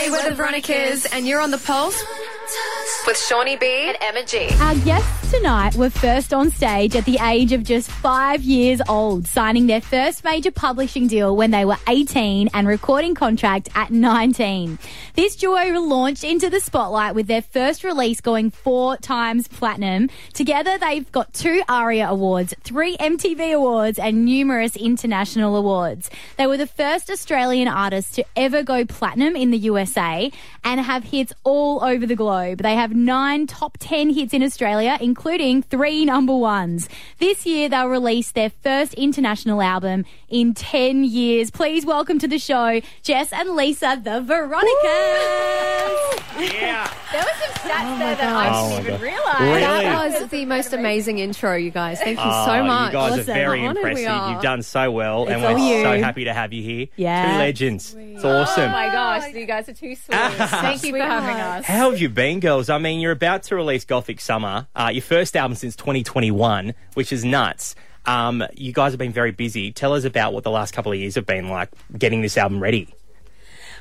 Hey, we're the Veronicas, and you're on the pulse with Shawnee B and Emma G. Our guests tonight were first on stage at the age of just five years old, signing their first major publishing deal when they were 18 and recording contract at 19. This duo launched into the spotlight with their first release going four times platinum. Together, they've got two ARIA awards, three MTV awards, and numerous international awards. They were the first Australian artists to ever go platinum in the USA and have hits all over the globe. They have nine top 10 hits in Australia, including three number ones. This year, they'll release their first international album in 10 years. Please welcome to the show Jess and Lisa, the Veronicas. Yeah. There was some stats there that Oh I didn't even realise. Really? That was the most amazing intro, you guys. Thank you Oh, so much. You guys awesome. are very impressive. Are. You've done so well, and we're you. so happy to have you here. Yeah. Two legends. It's awesome. Oh my gosh, you guys are too sweet. Thank you for having us. How have you been, girls? I mean, you're about to release Gothic Summer, uh, your first album since 2021, which is nuts. Um, you guys have been very busy. Tell us about what the last couple of years have been like getting this album ready.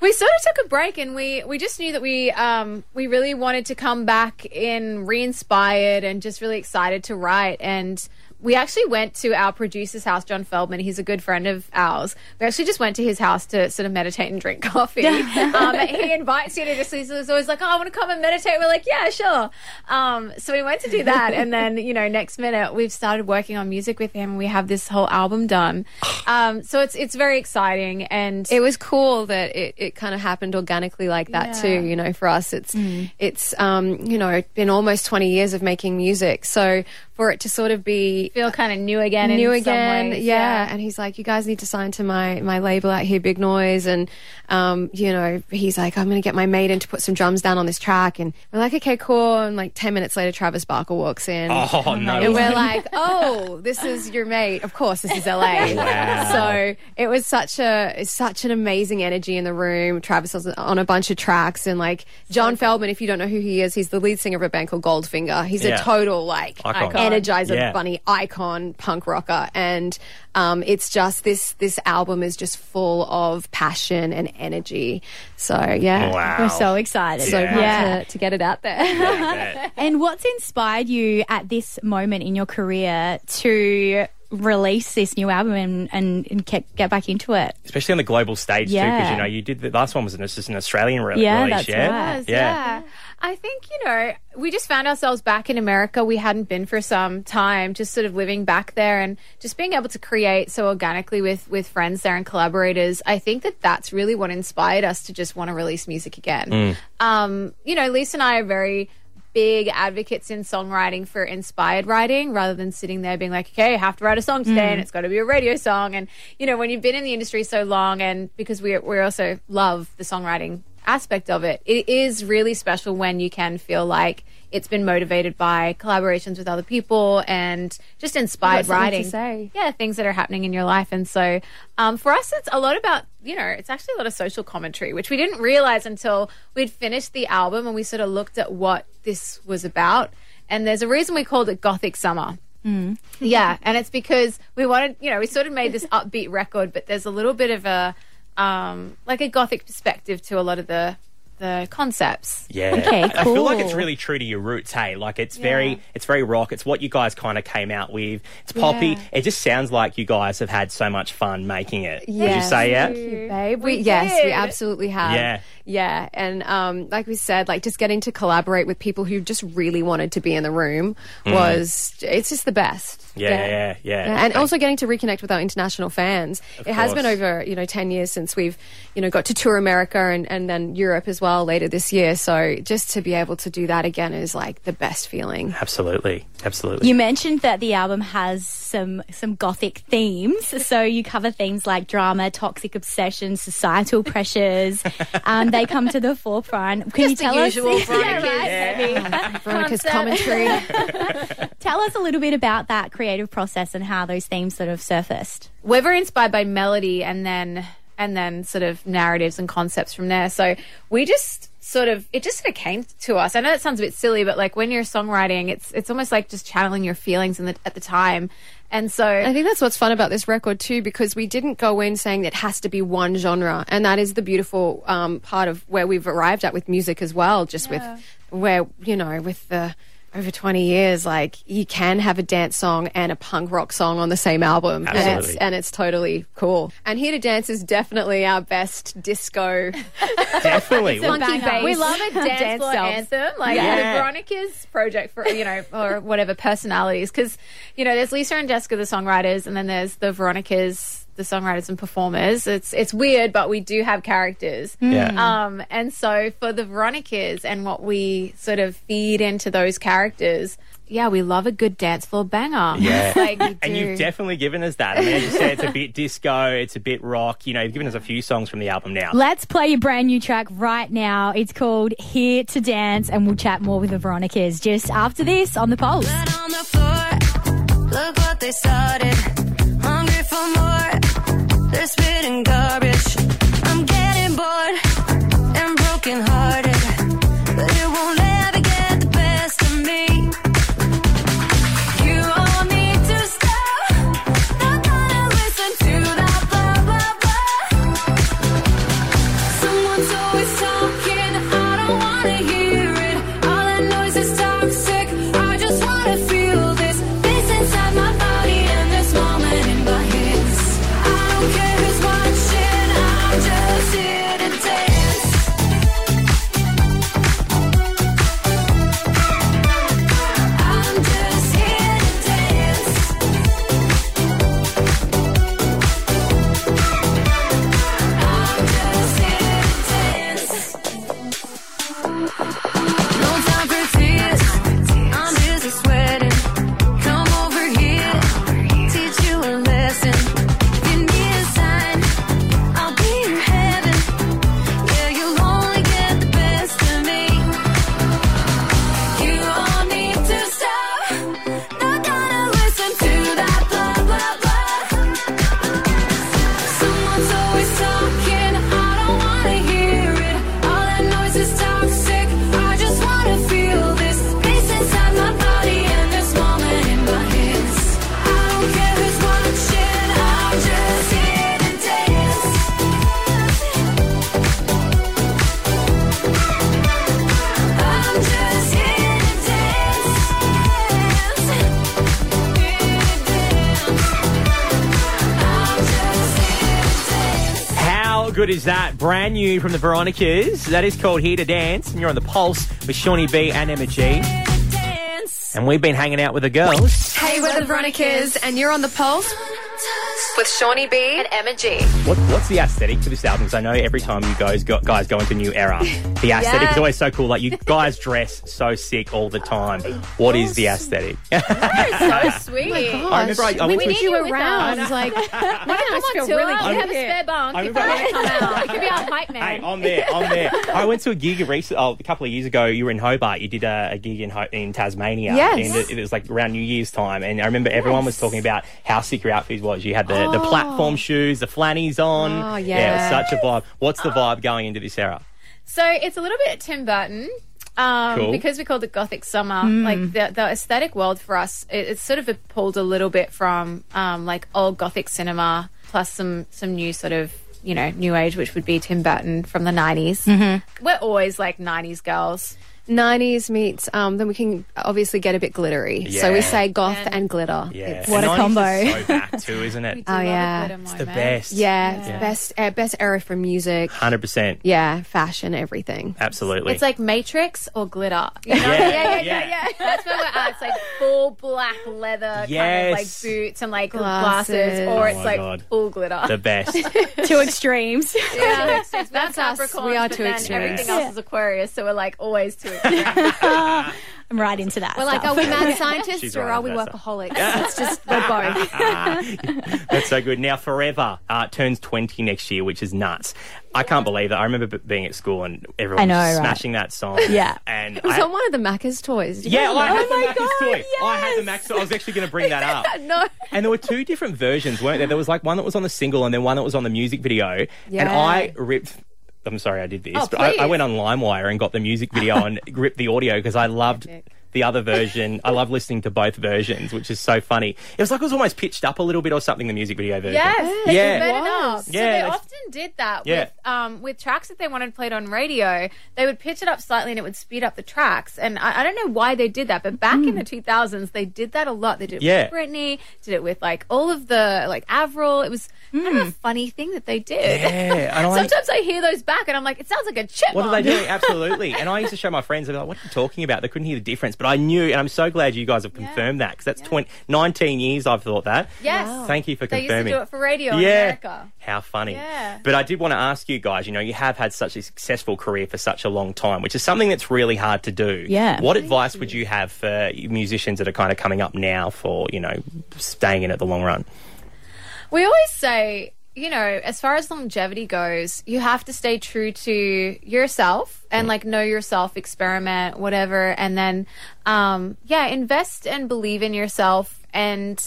We sort of took a break, and we we just knew that we um we really wanted to come back in re-inspired and just really excited to write and. We actually went to our producer's house, John Feldmann. He's a good friend of ours. We actually just went to his house to sort of meditate and drink coffee. um, he invites you to just, he's always like, Oh, I want to come and meditate. We're like, Yeah, sure. Um, so we went to do that. And then, you know, next minute we've started working on music with him. We have this whole album done. Um, so it's, it's very exciting. And it was cool that it, it kind of happened organically like that too. You know, for us, it's it's um, you know been almost twenty years of making music, so for it to sort of be feel kind of new again. in new some again, ways, yeah. And he's like, you guys need to sign to my my label out here, Big Noise, and um, you know, he's like, I'm going to get my mate in to put some drums down on this track, and we're like, okay, cool. And like ten minutes later, Travis Barker walks in. Oh, no. And we're like, oh, this is your mate. Of course, this is LA. Wow. So it was such a such an amazing energy in the room. Travis was on a bunch of tracks, and like John Feldmann, if you don't know who he is, he's the lead singer of a band called Goldfinger. He's Yeah. a total like Icon. energizer Yeah. bunny icon punk rocker, and um, it's just this this album is just full of passion and energy. So yeah, Wow. We're so excited. so Yeah. pumped Yeah. to, to get it out there. And what's inspired you at this moment in your career to release this new album and, and, and get, get back into it? Especially on the global stage too, because you know you did the last one was an, just an Australian re- Yeah, release. that's yeah, right. yeah. I think, you know, we just found ourselves back in America. We hadn't been for some time, just sort of living back there and just being able to create so organically with, with friends there and collaborators. I think that that's really what inspired us to just want to release music again. Um, you know, Lisa and I are very big advocates in songwriting for inspired writing rather than sitting there being like, okay, I have to write a song today and mm. it's got to be a radio song. And, you know, when you've been in the industry so long and because we, we also love the songwriting aspect of it, it is really special when you can feel like it's been motivated by collaborations with other people and just inspired writing. Yeah, things that are happening in your life. And so um, for us, it's a lot about, you know, it's actually a lot of social commentary, which we didn't realize until we'd finished the album and we sort of looked at what this was about. And there's a reason we called it Gothic Summer. Yeah, and it's because we wanted, you know, we sort of made this upbeat record, but there's a little bit of a, um, like a gothic perspective to a lot of the the concepts. Yeah. Okay, I feel like it's really true to your roots, hey. Like it's very it's very rock. It's what you guys kind of came out with. It's poppy. Yeah. It just sounds like you guys have had so much fun making it. Would you say yeah? babe. We, We yes, we absolutely have. Yeah. yeah, and um, like we said, like just getting to collaborate with people who just really wanted to be in the room was it's just the best. Mm. Yeah, yeah, yeah. and also getting to reconnect with our international fans. it has been over you know ten years since we've you know got to tour America and, and then Europe as well later this year. So just to be able to do that again is like the best feeling. Absolutely. Absolutely. You mentioned that the album has some some gothic themes. So you cover themes like drama, toxic obsession, societal pressures. Um, they come to the forefront. Can you the tell usual us? Veronica. Heavy. Veronica's commentary. Tell us a little bit about that creative process and how those themes sort of surfaced. we're very inspired by melody and then and then sort of narratives and concepts from there. So we just sort of it just sort of came to us. I know that sounds a bit silly, but like when you're songwriting, it's it's almost like just channeling your feelings in the, at the time. And so I think that's what's fun about this record too, because we didn't go in saying it has to be one genre, and that is the beautiful um, part of where we've arrived at with music as well. Just with where you know with the over twenty years, like you can have a dance song and a punk rock song on the same album, and it's and it's totally cool. And Here to Dance is definitely our best disco. Definitely. Well, Funky bass. we love a dance, Dance floor self. anthem, like Yeah. the Veronica's project for you know or whatever personalities, because you know there's Lisa and Jessica the songwriters, and then there's the Veronica's the songwriters and performers. It's it's weird, but we do have characters. yeah. Um, and so for the Veronicas and what we sort of feed into those characters, yeah, we love a good dance floor banger. Yeah. like and you've definitely given us that. I mean, as you said, it's a bit disco, it's a bit rock. You know, you've given us a few songs from the album now. Let's play your brand new track right now. It's called Here to Dance, and we'll chat more with the Veronicas just after this on the Pulse. Spitting garbage. Good is that? Brand new from the Veronicas. That is called Here to Dance. And you're on the Pulse with Shawnee B and Emma G. And we've been hanging out with the girls. hey, we're the Veronicas, and you're on the Pulse with Shawnee B and Emma G. What, what's the aesthetic for this album? Because I know every time you guys go, guys go into a new era, the aesthetic is always so cool. Like you guys dress so sick all the time. What is the aesthetic? so sweet. Oh I remember I, I we went to need a- you you with around. us. Like, making us feel Tour, really we have a spare bunk. I If you remember- want come out, you can be our hype man. Hey, I'm there. I'm there. I went to a gig recent, oh, a couple of years ago. You were in Hobart. You did a, a gig in Ho- in Tasmania. Yes. And it, it was like around New Year's time. And I remember everyone was talking about how sick your outfit was. You had the, the platform shoes, the flannies on. Oh, it yeah. was such a vibe. What's the vibe going into this era? So it's a little bit Tim Burton. Um, Cool. Because we called it Gothic Summer, like the, the aesthetic world for us, it, it's sort of pulled a little bit from um, like old Gothic cinema, plus some some new sort of you know new age, which would be Tim Burton from the 90s. We're always like nineties girls. 90s meets, um, then we can obviously get a bit glittery. So we Yeah. say goth Yeah. and glitter. Yeah. It's- What a 90s is combo. so back too, isn't it? Oh, yeah. It's the best. yeah, it's best uh, best era for music. 100%. Yeah, fashion, everything. Absolutely. It's like Matrix or glitter. You know? Yeah, yeah, yeah. That's where we're at. It's like full black leather kind of like Yes. boots and like Glasses. glasses, or Oh it's my like God. full glitter. the best. Two extremes. Yeah, that's That's us. We are two extremes. Everything else is Aquarius, so we're like always two extremes. I'm right into that. We're like, stuff. are we mad scientists She's or right are we about that workaholics? It's just we're both. That's so good. Now, Forever uh, turns 20 next year, which is nuts. I can't believe that. I remember b- being at school and everyone know, was right? smashing that song. Yeah. And It was I, on one of the Macca's toys. Did you yeah, know I that? had the my Macca's God, toy. I had the Max toy. I was actually going to bring that up. no. And there were two different versions, weren't there? There was like one that was on the single and then one that was on the music video. And Yeah. I ripped. I'm sorry I did this, Oh, but I, I went on LimeWire and got the music video and ripped the audio because I loved the other version. I love listening to both versions, which is so funny. It was like it was almost pitched up a little bit or something. The music video version. Yes, they Yeah. it It up. was. So Yeah, they they- often did that Yeah. with um, with tracks that they wanted played on radio. They would pitch it up slightly and it would speed up the tracks. And I, I don't know why they did that, but back in the 2000s, they did that a lot. They did it Yeah. with Britney, did it with like all of the like Avril. It was kind of a funny thing that they did. Yeah, I- Sometimes I hear those back and I'm like, it sounds like a chipmunk. What are they doing? Absolutely. And I used to show my friends, they'd be like, what are you talking about? They couldn't hear the difference. But I knew, and I'm so glad you guys have confirmed that because that's 20, 19 years I've thought that. Yes. Thank you for confirming. They used to do it for radio in yeah. America. How funny. Yeah. But I did want to ask you guys, you know, you have had such a successful career for such a long time, which is something that's really hard to do. Yeah. What advice would you have for musicians that are kind of coming up now for, you know, staying in it the long run? We always say, you know, as far as longevity goes, you have to stay true to yourself and like know yourself, experiment, whatever, and then, um, yeah, invest and believe in yourself. And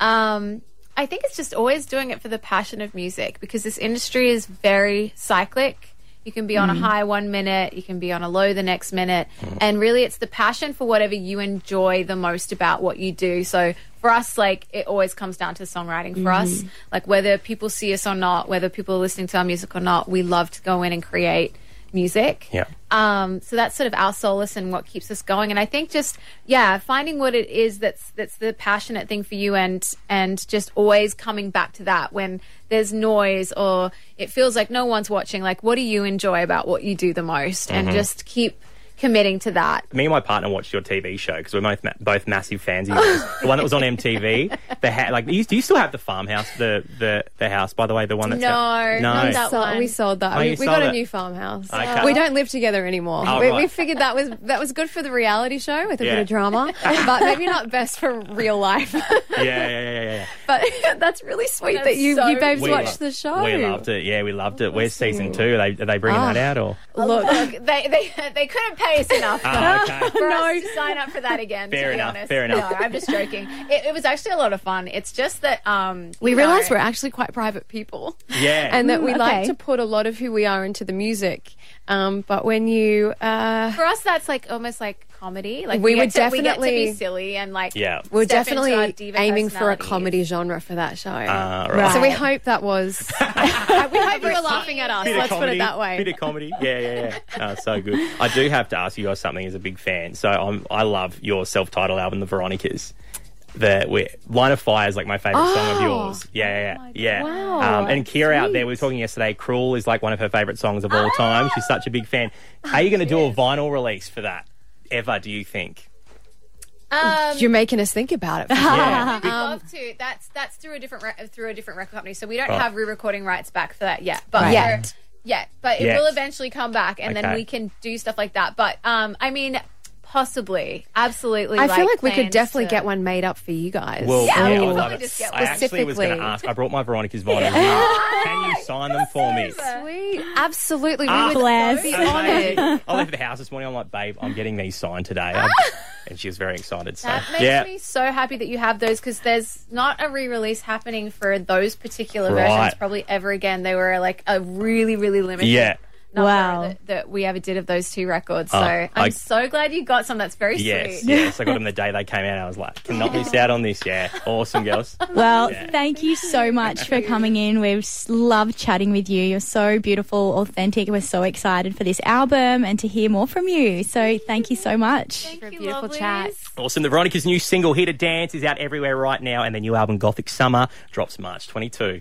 um, I think it's just always doing it for the passion of music because this industry is very cyclic. You can be on a mm-hmm. high one minute, you can be on a low the next minute. And really, it's the passion for whatever you enjoy the most about what you do. So for us, like, it always comes down to songwriting for us. Mm-hmm. Like, whether people see us or not, whether people are listening to our music or not, we love to go in and create music. Yeah. Um, so that's sort of our solace and what keeps us going. And I think just yeah, finding what it is that's that's the passionate thing for you, and and just always coming back to that when there's noise or it feels like no one's watching. Like, what do you enjoy about what you do the most, and just keep committing to that. Me and my partner watched your TV show because we're both ma- both massive fans of yours. the one that was on MTV. The ha- like, you, do you still have the farmhouse? The the the house, by the way, the one that's No, no. not that So- one. we sold that. Oh, we we sold got a new farmhouse. Okay. We don't live together anymore. Oh, we, right. we figured that was that was good for the reality show with a Yeah. bit of drama, but maybe not best for real life. Yeah, yeah, yeah, yeah. yeah. but that's really sweet That's that you so you babes watched lo- the show. We loved it. Yeah, we loved it. Where's season two? Are they, are they bringing Ah. that out or? Look, Look, they, they they couldn't pay us enough. Oh, okay. for us to sign up for that again. Fair to be enough, honest. fair enough. No, I'm just joking. It, it was actually a lot of fun. It's just that um, we you realised know, we're actually quite private people. Yeah. And that we Mm, like okay. to put a lot of who we are into the music. Um, but when you uh, for us that's like almost like comedy. Like We we, were get to, we get to definitely- be silly and like Yeah. we're step into our definitely diva aiming for a comedy genre for that show. Uh, Right. So we hope that was. we hope you were laughing at us. Bit Let's put it that way. Bit of comedy. Yeah, yeah, yeah. Oh, so good. I do have to ask you guys something as a big fan. So I'm, I love your self-titled album, The Veronicas. The we, Line of Fire is like my favourite song of Oh. yours. Yeah, yeah, yeah. Wow. Um, and Kira out there, we were talking yesterday. Cruel is like one of her favourite songs of all time. She's such a big fan. Are you going to do a vinyl release for that ever? Do you think? Um, You're making us think about it. Yeah. We'd love to. That's that's through a different re- through a different record company, so we don't Right. have re-recording rights back for that yet. But Right. we're- Yet. yet, but it Yet. will eventually come back, and then we can do stuff like that. But um, I mean, possibly, absolutely. I feel like we could definitely to- get one made up for you guys. Well, Yeah, we I love it. just get I actually was going to ask. I brought my Veronica's vinyl. here. Can you sign them for me? Sweet. Absolutely. We Ah, would bless. be honoured. I left the house this morning. I'm like, babe, I'm getting these signed today. I'm- and she was very excited. So, That makes yeah. me so happy that you have those because there's not a re-release happening for those particular Right. versions probably ever again. They were like a really, really limited Yeah. Number Wow. that, that we ever did of those two records. Oh, so Oh, I'm I- so glad you got some. That's very Yes, sweet. yes. I got them the day they came out. I was like, cannot miss out on this. Yeah. Awesome, girls. Well, Yeah. thank you so much for coming in. We've loved chatting with you. You're so beautiful, authentic. We're so excited for this album and to hear more from you. So thank you so much. Thank For a beautiful lovelies. chat. Awesome. The Veronica's new single, Here to Dance, is out everywhere right now. And the new album, Gothic Summer, drops March 22.